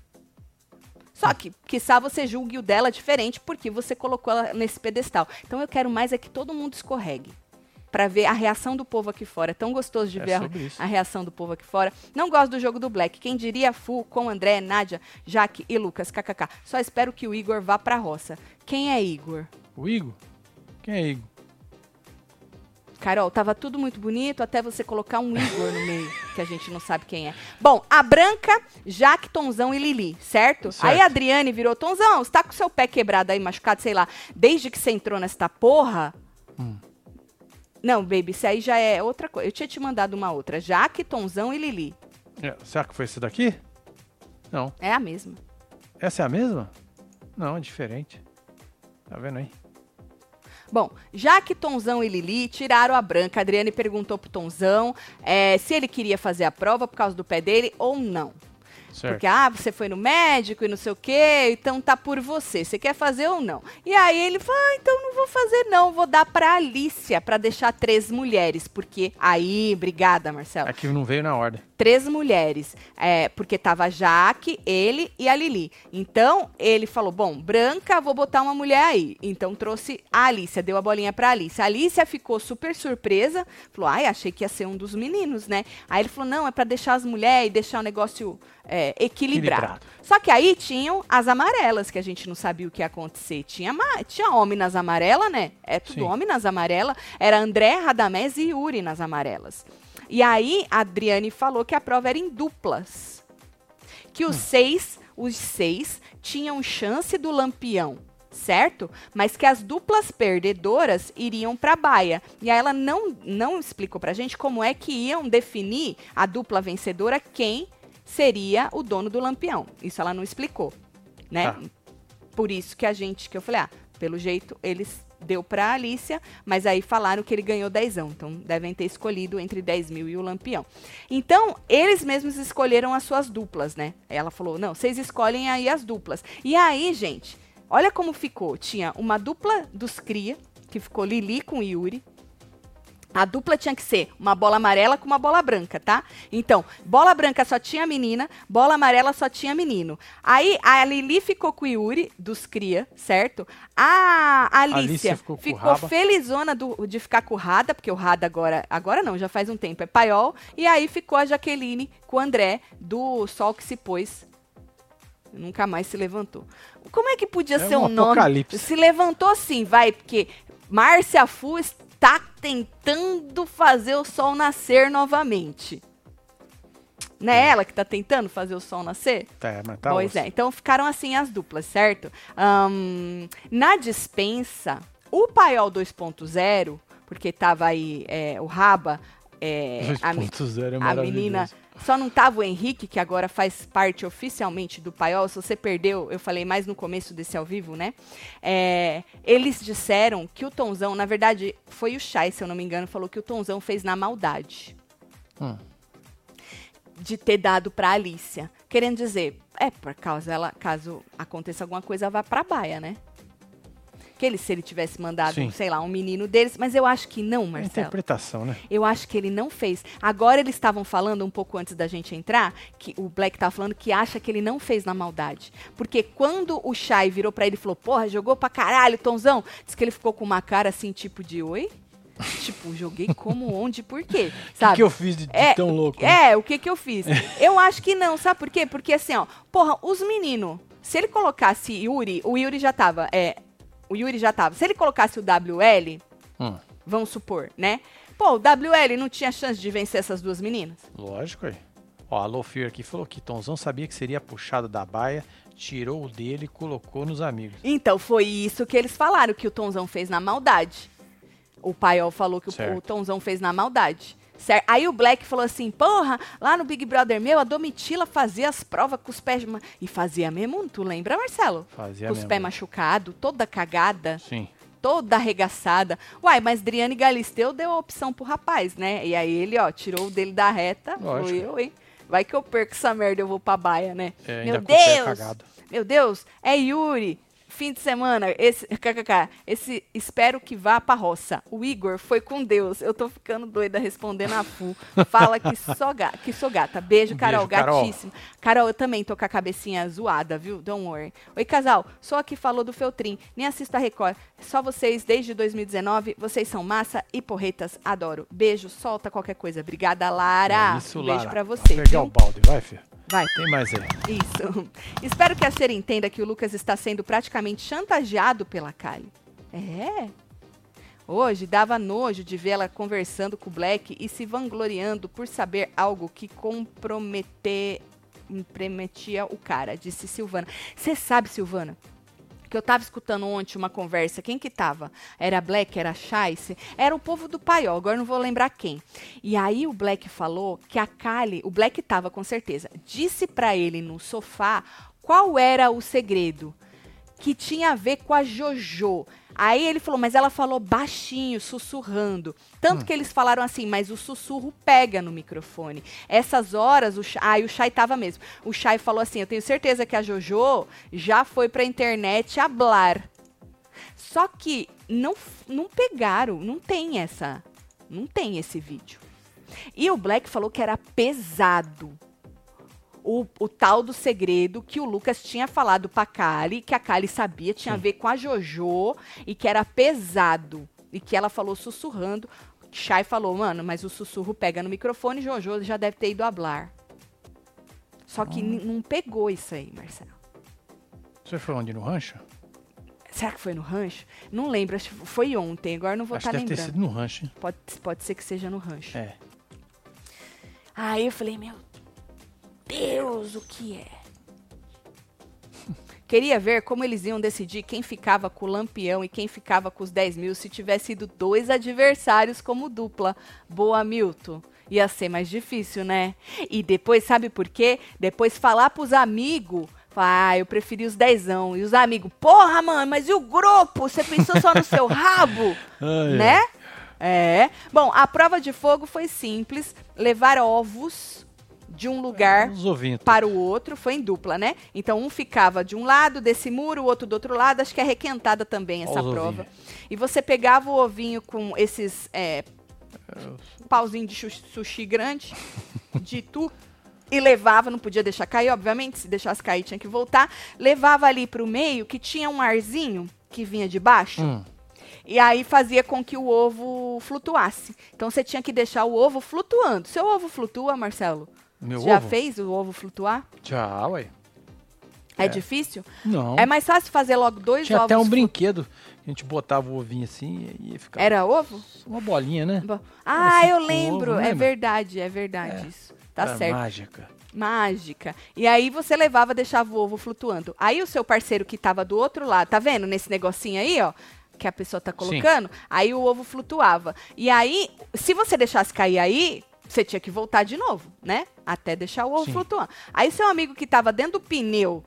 Só que, quiçá você julgue o dela diferente porque você colocou ela nesse pedestal. Então eu quero mais é que todo mundo escorregue. Pra ver a reação do povo aqui fora. É tão gostoso de É ver a, a reação do povo aqui fora. Não gosto do jogo do Black. Quem diria Fu com André, Nádia, Jaque e Lucas, kkk. Só espero que o Igor vá pra roça. Quem é Igor? O Igor? Quem é Igor? Carol, tava tudo muito bonito até você colocar um Igor no meio, [LAUGHS] que a gente não sabe quem é. Bom, a Branca, Jaque, Tonzão e Lili, certo? Certo. Aí a Adriane virou, Tonzão, você tá com seu pé quebrado aí, machucado, sei lá, desde que você entrou nesta porra... Hum. Não, baby, isso aí já é outra coisa. Eu tinha te mandado uma outra. Jaque, Tonzão e Lili. É, será que foi esse daqui? Não. É a mesma. Essa é a mesma? Não, é diferente. Tá vendo aí? Bom, já que Tonzão e Lili tiraram a branca, a Adriane perguntou pro Tonzão é, se ele queria fazer a prova por causa do pé dele ou não. Certo. Porque, ah, você foi no médico e não sei o quê, então tá por você. Você quer fazer ou não? E aí ele falou, ah, então não vou fazer não, vou dar pra Alicia, pra deixar três mulheres. Porque, aí, obrigada, Marcelo. Aqui não veio na ordem. Três mulheres, é, porque tava a Jaque, ele e a Lili. Então, ele falou, bom, branca, vou botar uma mulher aí. Então, trouxe a Alicia, deu a bolinha pra Alicia. A Alicia ficou super surpresa, falou, ai, achei que ia ser um dos meninos, né? Aí ele falou, não, é pra deixar as mulheres e deixar o negócio é, equilibrado. Equilibrado. Só que aí tinham as amarelas, que a gente não sabia o que ia acontecer. Tinha, tinha homem nas amarelas, né? É tudo Sim. homem nas amarelas. Era André, Radamés e Yuri nas amarelas. E aí, a Adriane falou que a prova era em duplas. Que os seis, os seis, tinham chance do lampião, certo? Mas que as duplas perdedoras iriam para baia. E aí ela não, não explicou pra gente como é que iam definir a dupla vencedora quem seria o dono do lampião. Isso ela não explicou, né? Tá. Por isso que a gente, que eu falei, ah, pelo jeito eles deu pra Alicia, mas aí falaram que ele ganhou dezão, então devem ter escolhido entre 10 mil e o Lampião. Então, eles mesmos escolheram as suas duplas, né? Ela falou, não, vocês escolhem aí as duplas. E aí, gente, olha como ficou. Tinha uma dupla dos Cria, que ficou Lili com Yuri, a dupla tinha que ser uma bola amarela com uma bola branca, tá? Então, bola branca só tinha menina, bola amarela só tinha menino. Aí a Lili ficou com o Yuri, dos Cria, certo? A Alicia, Alicia ficou ficou, felizona do- de ficar com o Rada, porque o Rada agora, agora não, já faz um tempo, é paiol. E aí ficou a Jaqueline com o André, do Sol que se pôs. Nunca mais se levantou. Como é que podia É ser um um nome? apocalipse. Se levantou sim, vai, porque Márcia Fu está tentando fazer o sol nascer novamente. Não é ela que está tentando fazer o sol nascer? Tá, mas tá pois osso. é, então ficaram assim as duplas, certo? Ahn, na dispensa, o Paiol 2.0 porque tava aí é, o Raba, é, a, me- 2.0 é a menina. Só não tava o Henrique, que agora faz parte oficialmente do Paiol. Se você perdeu, eu falei mais no começo desse ao vivo, né? É, eles disseram que o Tonzão, na verdade, foi o Chay, se eu não me engano, falou que o Tonzão fez na maldade Hum. de ter dado pra Alicia. Querendo dizer, é por causa ela, caso aconteça alguma coisa, vá pra baia, né? Que ele, se ele tivesse mandado, Sim. sei lá, um menino deles, mas eu acho que não, É Marcelo. interpretação, né? Eu acho que ele não fez. Agora eles estavam falando um pouco antes da gente entrar, que o Black tava falando que acha que ele não fez na maldade. Porque quando o Shai virou pra ele e falou, porra, jogou pra caralho, Tonzão, diz que ele ficou com uma cara assim, tipo de oi? [LAUGHS] tipo, joguei como, onde, por quê? [LAUGHS] O Sabe? que eu fiz de, de É, tão louco? né? É, o que que eu fiz? [LAUGHS] Eu acho que não, sabe por quê? Porque assim, ó, porra, os meninos, se ele colocasse Yuri, o Yuri já tava, é, o Yuri já tava. Se ele colocasse o WL, Hum, vamos supor, né? Pô, o WL não tinha chance de vencer essas duas meninas? lógico aí. Ó, a Lofir aqui falou que Tonzão sabia que seria puxado da baia, tirou o dele e colocou nos amigos. Então, foi isso que eles falaram que o Tonzão fez na maldade. O Paiol falou que o, Certo. o Tonzão fez na maldade. Certo? Aí o Black falou assim, porra, lá no Big Brother meu, a Domitila fazia as provas com os pés... E fazia mesmo, tu lembra, Marcelo? Fazia com os mesmo. pés machucados, toda cagada, Sim. toda arregaçada. Uai, mas Driane Galisteu deu a opção pro rapaz, né? E aí ele, ó, tirou o dele da reta. Lógico. Foi eu, hein? Vai que eu perco essa merda, eu vou pra baia, né? É, Meu Deus! cagado. Meu Deus, é Yuri. Fim de semana, esse, [LAUGHS] kkk, esse espero que vá pra roça. O Igor foi com Deus. Eu tô ficando doida respondendo a Fu. Fala que, só ga, que sou gata. Beijo, Carol, Beijo, Carol. gatíssimo. Carol, eu também tô com a cabecinha zoada, viu? Don't worry. Oi, casal. A que falou do Feltrin. Nem assisto a Record. Só vocês desde 2019. Vocês são massa e porretas. Adoro. Beijo, solta qualquer coisa. Obrigada, Lara. É isso, um beijo Lara. pra Vai você. pegar viu? o balde, vai, filho. Vai. Tem mais aí. Isso. [LAUGHS] Espero que a Ser entenda que o Lucas está sendo praticamente chantageado pela Kali. É. Hoje dava nojo de vê-la conversando com o Black e se vangloriando por saber algo que comprometer, comprometia o cara, disse Silvana. Você sabe, Silvana, que eu tava escutando ontem uma conversa, quem que tava? Era Black, era Chase, era o povo do Paiol, agora não vou lembrar quem. E aí o Black falou que a Kali, o Black tava com certeza, disse pra ele no sofá qual era o segredo que tinha a ver com a Jojo. Aí ele falou, mas ela falou baixinho, sussurrando. Tanto que eles falaram assim, mas o sussurro pega no microfone. Essas horas, o Chay, ah, o Chay tava mesmo. O Chay falou assim, eu tenho certeza que a Jojo já foi pra internet hablar. Só que não, não pegaram, não tem essa, não tem esse vídeo. E o Black falou que era pesado o, o tal do segredo que o Lucas tinha falado pra Kali, que a Kali sabia, tinha a ver com a Jojo e que era pesado. E que ela falou sussurrando. Shai falou, mano, mas o sussurro pega no microfone, Jojo já deve ter ido hablar. Só que não pegou isso aí, Marcelo. Você foi onde? No rancho? Será que foi no rancho? Não lembro, acho que foi ontem, agora não vou Acho que estar deve ter lembrando. sido no rancho, hein? Pode, pode ser que seja no rancho. É. Aí eu falei, meu Deus, o que é? [LAUGHS] Queria ver como eles iam decidir quem ficava com o Lampião e quem ficava com os 10 mil se tivesse sido dois adversários como dupla. Boa, Milton. Ia ser mais difícil, né? E depois, sabe por quê? Depois falar pros amigos. Ah, eu preferi os dezão. E os amigos, porra, mano, mas e o grupo? Você pensou só no seu [LAUGHS] rabo? Ai, né? É. Bom, a prova de fogo foi simples. Levar ovos de um lugar para o outro, foi em dupla, né? Então um ficava de um lado desse muro, o outro do outro lado. Acho que é requentada também essa prova. E você pegava o ovinho com esses é, pauzinho de sushi grande, [LAUGHS] de tu, e levava, não podia deixar cair, obviamente, se deixasse cair tinha que voltar. Levava ali para o meio, que tinha um arzinho que vinha de baixo. Hum, E aí fazia com que o ovo flutuasse. Então você tinha que deixar o ovo flutuando. Seu ovo flutua, Marcelo? Meu Já ovo? fez o ovo flutuar? Já, ué. É, É. difícil? Não. É mais fácil fazer logo dois Tinha ovos. até um flu- brinquedo. A gente botava o ovinho assim e ia ficar Era ovo? uma bolinha, né? Bo- Ah, Assim, eu lembro. ovo, é verdade, é verdade isso. Tá Era certo. mágica. Mágica. E aí você levava, deixava o ovo flutuando. Aí o seu parceiro que tava do outro lado, tá vendo nesse negocinho aí, ó? que a pessoa tá colocando, aí o ovo flutuava. E aí, se você deixasse cair aí, você tinha que voltar de novo, né? Até deixar o ovo Sim. flutuando. Aí seu amigo que tava dentro do pneu,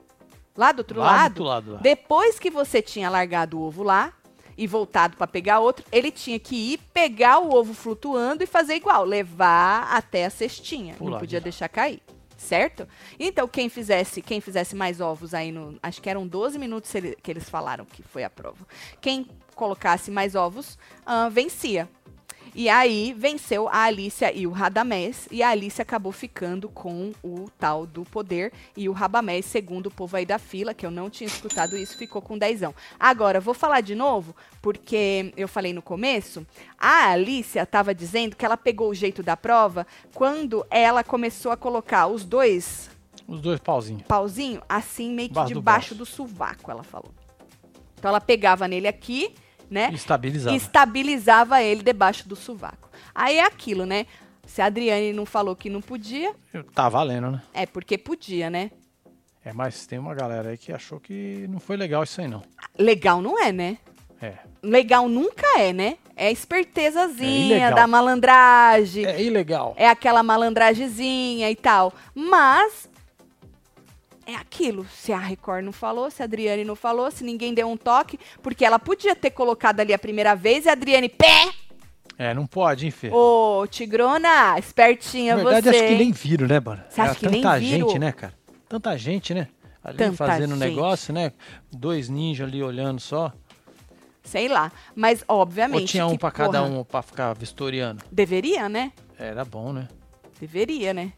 lá do outro Lá do lado, outro lado, lá. depois que você tinha largado o ovo lá e voltado para pegar outro, ele tinha que ir pegar o ovo flutuando e fazer igual, levar até a cestinha. Pular Não podia deixar cair. Certo? Então, quem fizesse, quem fizesse mais ovos aí no. Acho que eram 12 minutos que eles falaram que foi a prova. Quem colocasse mais ovos, ah, vencia. E aí venceu a Alicia e o Radamés. E a Alicia acabou ficando com o tal do poder. E o Radamés, segundo o povo aí da fila, que eu não tinha escutado isso, ficou com dezão. Agora, vou falar de novo, porque eu falei no começo. A Alicia estava dizendo que ela pegou o jeito da prova quando ela começou a colocar os dois Os dois pauzinhos. pauzinho assim, meio que do debaixo braço. do sovaco, ela falou. Então ela pegava nele aqui, né? Estabilizado. e estabilizava ele debaixo do sovaco. Aí é aquilo, né? Se a Adriane não falou que não podia, Tá valendo, né? é porque podia, né? É, mas tem uma galera aí que achou que não foi legal isso aí, não. Legal não é, né? É. Legal nunca é, né? É a espertezazinha ilegal. da malandragem. É ilegal. é aquela malandragezinha e tal. Mas é aquilo. Se a Record não falou, se a Adriane não falou, se ninguém deu um toque, porque ela podia ter colocado ali a primeira vez e a Adriane, pé! É, não pode, hein, Fê? Ô, Tigrona, espertinha Na verdade, você. acho que nem viram, né, mano? Você acha que nem tanta viram? gente, né, cara? Tanta gente, né? Ali Tanta fazendo gente. negócio, né? Dois ninjas ali olhando só. Sei lá. Mas, obviamente. Ou tinha um pra cada um pra ficar vistoriando. Deveria, né? Era bom, né? Deveria, né?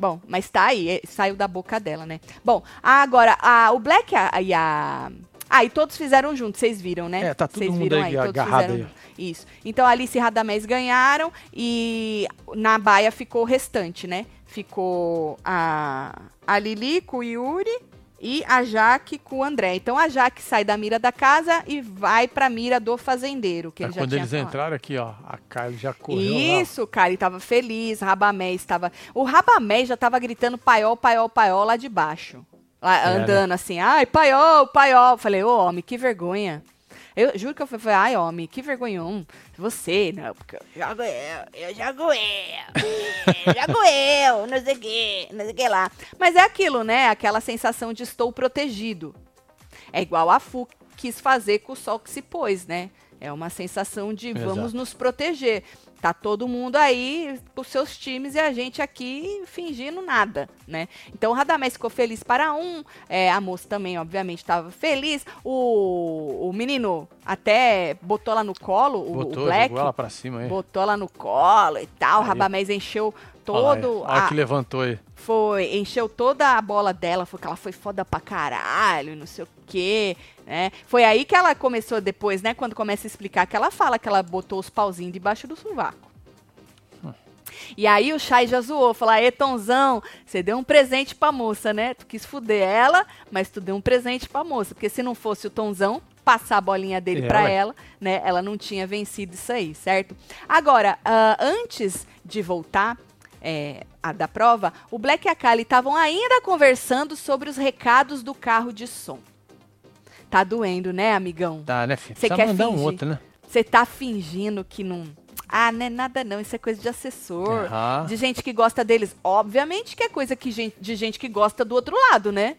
Bom, mas tá aí, é, saiu da boca dela, né? Bom, agora, a, o Black a- e a. Ah, e todos fizeram junto, vocês viram, né? É, tá todo Vocês mundo viram aí todos agarrado fizeram aí. Isso. Então, Alice e Radamés ganharam e na baia ficou o restante, né? Ficou a, a Lili com o Yuri e a Jaque com o André. Então, a Jaque sai da mira da casa e vai pra mira do fazendeiro, que Aí ele já quando eles falado. entraram aqui, ó, a Kylie já correu lá. Isso, cara, ele tava feliz, Rabamés tava... O Rabamés já tava gritando paiol, paiol, paiol lá de baixo. Lá, É, né? andando assim, ai, paiol, paiol. Falei, ô, homem, que vergonha. Eu juro que eu falei, ai, homem, que vergonhão. Você, não, porque eu jogo eu, eu jogo eu, eu jogo eu, não sei o que, não sei o que lá. Mas é aquilo, né? Aquela sensação de estou protegido. É igual a Fu quis fazer com o sol que se pôs, né? É uma sensação de Exato. vamos nos proteger. Tá todo mundo aí, os seus times e a gente aqui fingindo nada, né? Então o Radamés ficou feliz para um, é, a moça também, obviamente, estava feliz. O, o menino até botou lá no colo, o, o Botou, Black, jogou ela pra cima aí. botou lá no colo e tal. O Aí. Radamés encheu todo Olha a- que levantou aí. foi, encheu toda a bola dela, foi que ela foi foda pra caralho, não sei o quê, né? Foi aí que ela começou depois, né, quando começa a explicar que ela fala que ela botou os pauzinhos debaixo do sovaco. E aí o Chay já zoou, falou, aê, Tonzão, você deu um presente pra moça, né? Tu quis fuder ela, mas tu deu um presente pra moça, porque se não fosse o Tonzão passar a bolinha dele É, pra ué. ela, né, ela não tinha vencido isso aí, certo? Agora, ah, antes de voltar, é, a da prova, o Black e a Kali estavam ainda conversando sobre os recados do carro de som. Tá doendo, né, amigão? Tá, né, filho? Você quer mandar um fingir? outro, né? Você tá fingindo que não. Ah, não é nada não, isso é coisa de assessor. De gente que gosta deles. Obviamente que é coisa que gen- de gente que gosta do outro lado, né?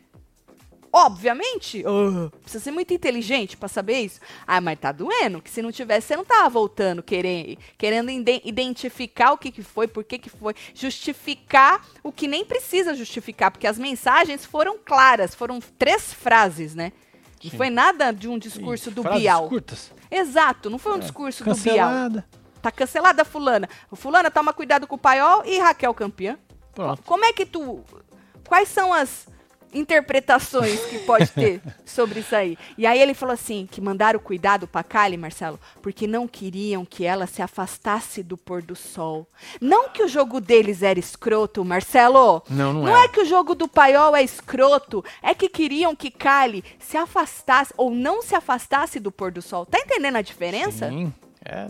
Obviamente. Ah, precisa ser muito inteligente pra saber isso. Ah, mas tá doendo, que se não tivesse, você não tava voltando, querendo, querendo identificar o que, que foi, por que, que foi, justificar o que nem precisa justificar, porque as mensagens foram claras, foram três frases, né? Não Sim. foi nada de um discurso Ih, do frases Bial. curtas. Exato, não foi um discurso do Bial. Cancelada. Tá cancelada, fulana. Fulana, toma cuidado com o paiol e Raquel campeã. Pronto. Como é que tu... Quais são as interpretações que pode ter sobre isso aí? E aí ele falou assim, que mandaram cuidado pra Kali, Marcelo, porque não queriam que ela se afastasse do pôr do sol. Não que o jogo deles era escroto, Marcelo. Não, não, Não é que o jogo do paiol é escroto, é que queriam que Kali se afastasse ou não se afastasse do pôr do sol. Tá entendendo a diferença? Sim, é.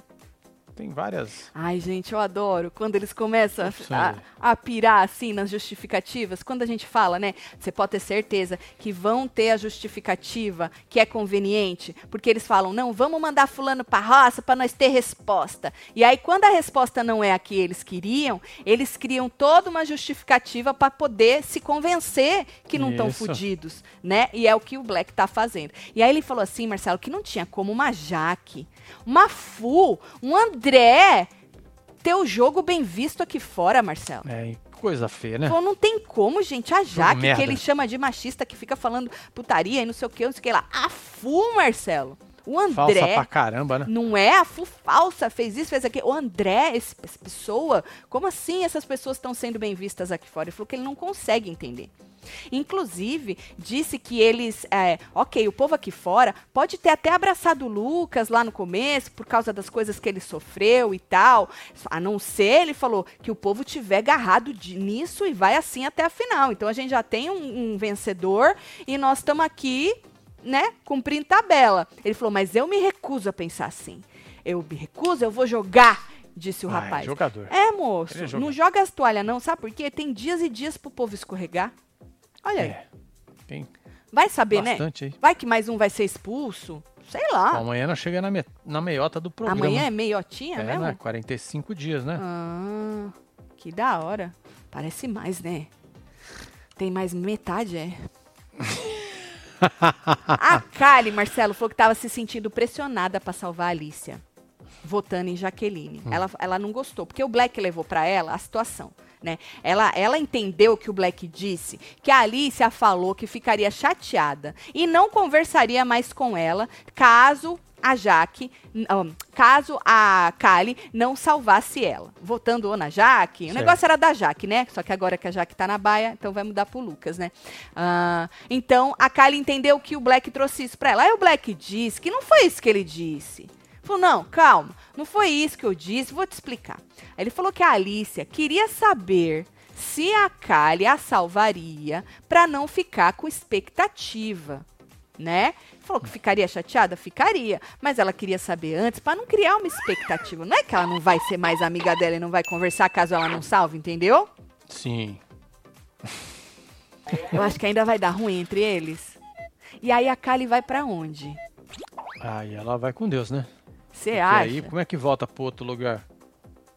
Tem várias. Ai, gente, eu adoro quando eles começam a, a pirar assim nas justificativas. Quando a gente fala, né? Você pode ter certeza que vão ter a justificativa que é conveniente, porque eles falam, não, vamos mandar fulano pra roça para nós ter resposta. E aí, quando a resposta não é a que eles queriam, eles criam toda uma justificativa para poder se convencer que não estão Isso. fudidos, né? E é o que o Black tá fazendo. E aí ele falou assim, Marcelo, que não tinha como uma Jaque, uma Fu, um André ter o jogo bem visto aqui fora, Marcelo. É, coisa feia, né? Falou, não tem como, gente. A Jaque, que ele chama de machista, que fica falando putaria e não sei o que, não sei o que lá. A Fu, Marcelo. O Falsa André. pra caramba, né? Não é a Fu falsa, fez isso, fez aquilo. O André, esse- essa pessoa, como assim essas pessoas estão sendo bem vistas aqui fora? Ele falou que ele não consegue entender. Inclusive, disse que eles, é, ok, o povo aqui fora pode ter até abraçado o Lucas lá no começo, por causa das coisas que ele sofreu e tal. A não ser, ele falou, que o povo tiver agarrado de- nisso e vai assim até a final. Então a gente já tem um, um vencedor e nós estamos aqui né, cumprindo tabela. Ele falou, mas eu me recuso a pensar assim. Eu me recuso, eu vou jogar, disse o Ai, rapaz. jogador. É, moço, é não joga as toalhas não, sabe por quê? Tem dias e dias pro povo escorregar. Olha aí, É. Tem vai saber, né? bastante aí. Vai que mais um vai ser expulso? Sei lá. Amanhã nós chegamos na, me- na meiota do programa. Amanhã é meiotinha é, mesmo? né? 45 dias, né? Ah, que da hora. Parece mais, né? Tem mais metade, é. [LAUGHS] [LAUGHS] a Kali, Marcelo, falou que estava se sentindo pressionada para salvar a Alicia, votando em Jaqueline. Ela, ela não gostou, porque o Black levou para ela a situação. Né? Ela, ela entendeu que o Black disse que a Alicia falou que ficaria chateada e não conversaria mais com ela caso a Jaque, ahn, caso a Kali não salvasse ela. Votando ou na Jaque, o Certo. negócio era da Jaque, né? Só que agora que a Jaque tá na baia, então vai mudar pro Lucas, né? Ah, então a Kali entendeu que o Black trouxe isso pra ela. Aí o Black disse que não foi isso que ele disse. Falou, não, calma, não foi isso que eu disse, vou te explicar. Aí ele falou que a Alicia queria saber se a Kali a salvaria pra não ficar com expectativa, né? Falou que ficaria chateada? Ficaria. Mas ela queria saber antes pra não criar uma expectativa. Não é que ela não vai ser mais amiga dela e não vai conversar caso ela não salve, entendeu? Sim. Eu acho que ainda vai dar ruim entre eles. E aí a Kali vai pra onde? Aí ela vai com Deus, né? Você acha? aí, como é que volta pro outro lugar?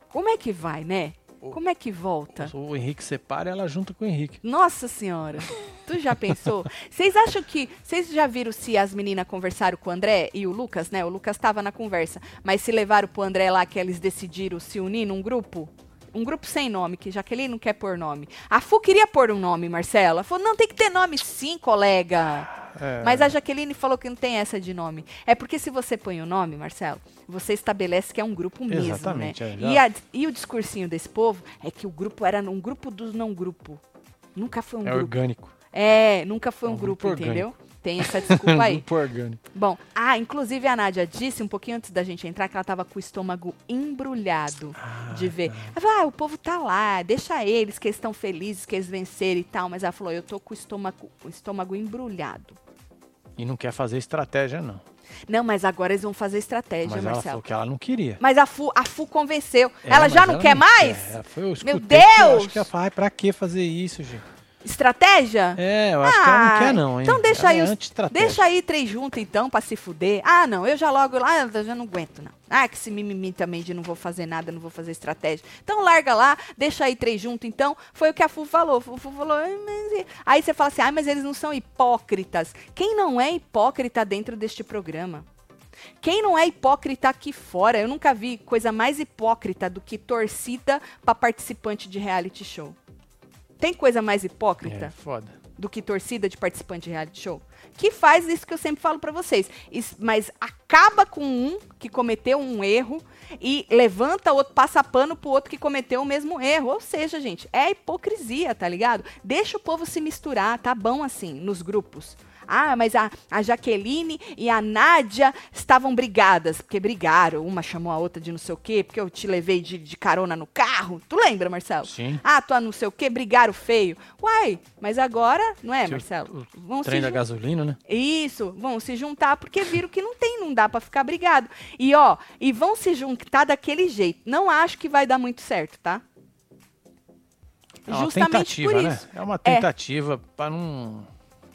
Como é que vai, né? Como é que volta? O Henrique separa ela junto com o Henrique. Nossa senhora. Tu já pensou? Vocês acham que. Vocês já viram se as meninas conversaram com o André e o Lucas, né? O Lucas tava na conversa. Mas se levaram pro André lá que eles decidiram se unir num grupo? Um grupo sem nome, que Jaqueline não quer pôr nome. A Fu queria pôr um nome, Marcela. Falou, não, tem que ter nome sim, colega. É, Mas a Jaqueline falou que não tem essa de nome. É porque se você põe o nome, Marcelo, você estabelece que é um grupo mesmo, Exatamente, né? é, já- e, a- e o discursinho desse povo é que o grupo era um grupo dos não grupo. Nunca foi um é grupo. orgânico. É, nunca foi É um um grupo, grupo entendeu? Tem essa desculpa aí. [LAUGHS] Grupo orgânico. Bom, ah, inclusive a Nádia disse um pouquinho antes da gente entrar que ela tava com o estômago embrulhado de ver. Ela falou, ah, o povo tá lá, deixa eles, que eles estão felizes, que eles venceram e tal. Mas ela falou, eu tô com o estômago, o estômago embrulhado. E não quer fazer estratégia, não. Não, mas agora eles vão fazer estratégia, Mas ela Marcelo. falou que ela não queria. Mas a Fu, a Fu convenceu. É, ela já não quer mais? quer. Ela foi, eu escutei Meu que eu Deus! acho que ela fala, "Ai, pra que fazer isso, gente? Estratégia? É, eu acho que ela não Ah, quer, não, hein? Então deixa Ela aí, é os- deixa aí três juntos então pra se fuder. Ah, não, eu já logo lá, eu já não aguento não. Ah, que esse mimimi também de não vou fazer nada, não vou fazer estratégia. Então larga lá, deixa aí três juntos então. Foi o que a Fu falou. Fu Fu falou, "Ai, mas e-" aí você fala assim, ah, mas eles não são hipócritas. Quem não é hipócrita dentro deste programa? Quem não é hipócrita aqui fora? Eu nunca vi coisa mais hipócrita do que torcida pra participante de reality show. Tem coisa mais hipócrita? É, foda. do que torcida de participante de reality show, que faz isso que eu sempre falo pra vocês. Is- mas acaba com um que cometeu um erro e levanta outro, passa pano pro outro que cometeu o mesmo erro. Ou seja, gente, é hipocrisia, tá ligado? Deixa o povo se misturar, tá bom assim, nos grupos. Ah, mas a, a Jaqueline e a Nádia estavam brigadas, porque brigaram. Uma chamou a outra de não sei o quê, porque eu te levei de, de carona no carro. Tu lembra, Marcelo? Sim. Ah, tu não sei o quê, brigaram feio. Uai, mas agora, não é, Marcelo? O, Vão o se trem da gasolina, né? isso, vão se juntar porque viram que não tem, não dá pra ficar brigado. E ó, e vão se juntar daquele jeito. Não acho que vai dar muito certo, tá? É uma Justamente tentativa, por né? isso. É uma tentativa pra não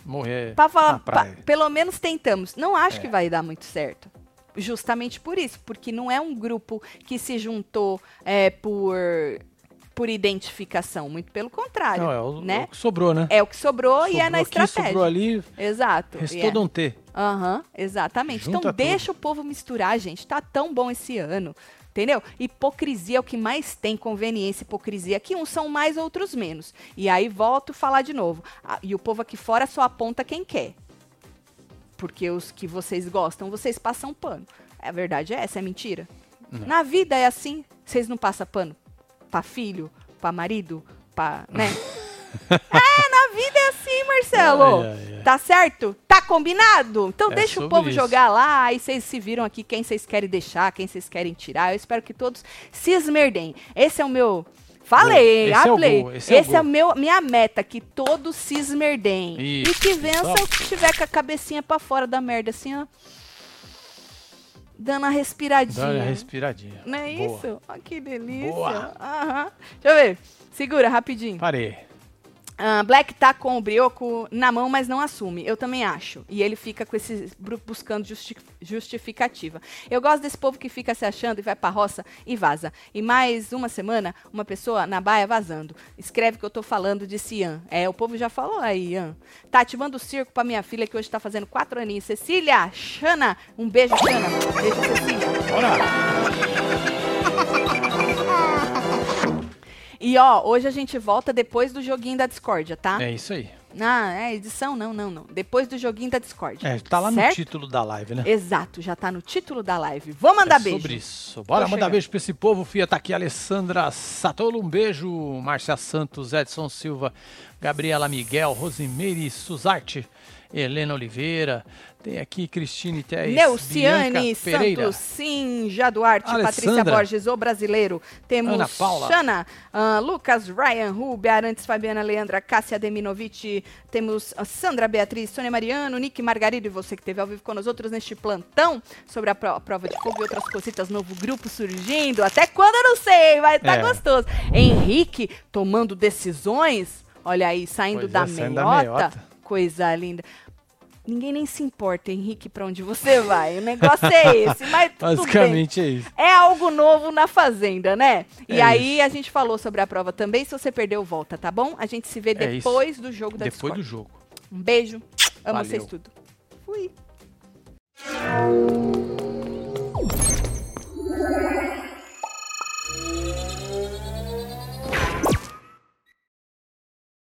morrer Pra falar, praia. pelo menos tentamos. Não acho É. que vai dar muito certo. Justamente por isso, porque não é um grupo que se juntou é, por por identificação, muito pelo contrário, Não, é o, né? o que sobrou, né? É o que sobrou, e é Sobrou na aqui, estratégia. sobrou ali, Exato. restou é. não ter. Aham, exatamente. Junta então tudo. deixa o povo misturar, gente. Tá tão bom esse ano. Entendeu? Hipocrisia é o que mais tem, conveniência hipocrisia. Que uns são mais, outros menos. E aí volto a falar de novo. E o povo aqui fora só aponta quem quer. Porque os que vocês gostam, vocês passam pano. A verdade é essa, é mentira. Não. Na vida é assim. Vocês não passam pano pra filho, pra marido, pra. né? [LAUGHS] é, na vida é assim, Marcelo. Ai, ai, ai. Tá certo? Tá combinado? Então É deixa o povo isso. jogar lá, aí vocês se viram aqui quem vocês querem deixar, quem vocês querem tirar. Eu espero que todos se esmerdem. Esse é o meu. Falei, Esse é falei. gol, esse é o esse é, gol. meu, minha meta, que todos se esmerdem. Isso, e que vença o que tiver com a cabecinha pra fora da merda, assim, ó. Dando a respiradinha. Dá uma respiradinha. Não é Boa. isso? Ó, que delícia. Boa. Aham. Deixa eu ver. Segura, rapidinho. Parei. Ah, Black tá com o brioco na mão, mas não assume. Eu também acho. E ele fica com esse buscando justi- justificativa. Eu gosto desse povo que fica se achando e vai pra roça e vaza. E mais uma semana, uma pessoa na baia vazando. Escreve que eu tô falando de Cian. É, o povo já falou aí, Ian. Tá ativando o circo pra minha filha que hoje tá fazendo quatro aninhos. Cecília, Xana, um beijo, Xana. Beijo, Cecília. Bora! E ó, hoje a gente volta depois do joguinho da discórdia, tá? É isso aí. Ah, é edição? Não, não, não. Depois do joguinho da Discord. É, tá lá no Certo? título da live, né? Exato, já tá no título da live. Vou mandar é beijo. sobre isso. Bora Tô mandar chegando. beijo pra esse povo. Fia, tá aqui Alessandra Satolo, um beijo. Márcia Santos, Edson Silva, Gabriela Miguel, Rosimeire Suzarte, Helena Oliveira. Tem aqui Cristine Teres, Neuciane Bianca Pereira. Santos, Cinja Duarte, Patrícia. Borges, o brasileiro. Temos Ana Paula. Xana, ah, Lucas, Ryan, Rubia, Arantes, Fabiana, Leandra, Cássia Deminovic. Temos Sandra Beatriz, Sônia Mariano, Nick Margarido e você que esteve ao vivo com nós outros neste plantão sobre a, pro- a prova de fogo e outras cositas. Novo grupo surgindo. Até quando eu não sei, vai estar É. gostoso. Henrique tomando decisões. Olha aí, saindo Pois da é, saindo da meiota coisa linda. Ninguém nem se importa, Henrique, para onde você vai. O negócio é [LAUGHS] esse, mas Basicamente bem. é isso. É algo novo na fazenda, né? É e aí isso. a gente falou sobre a prova também. Se você perdeu, volta, tá bom? A gente se vê é depois isso. do jogo da Depois Discord. do jogo. Um beijo. Amo Valeu. vocês tudo. Fui.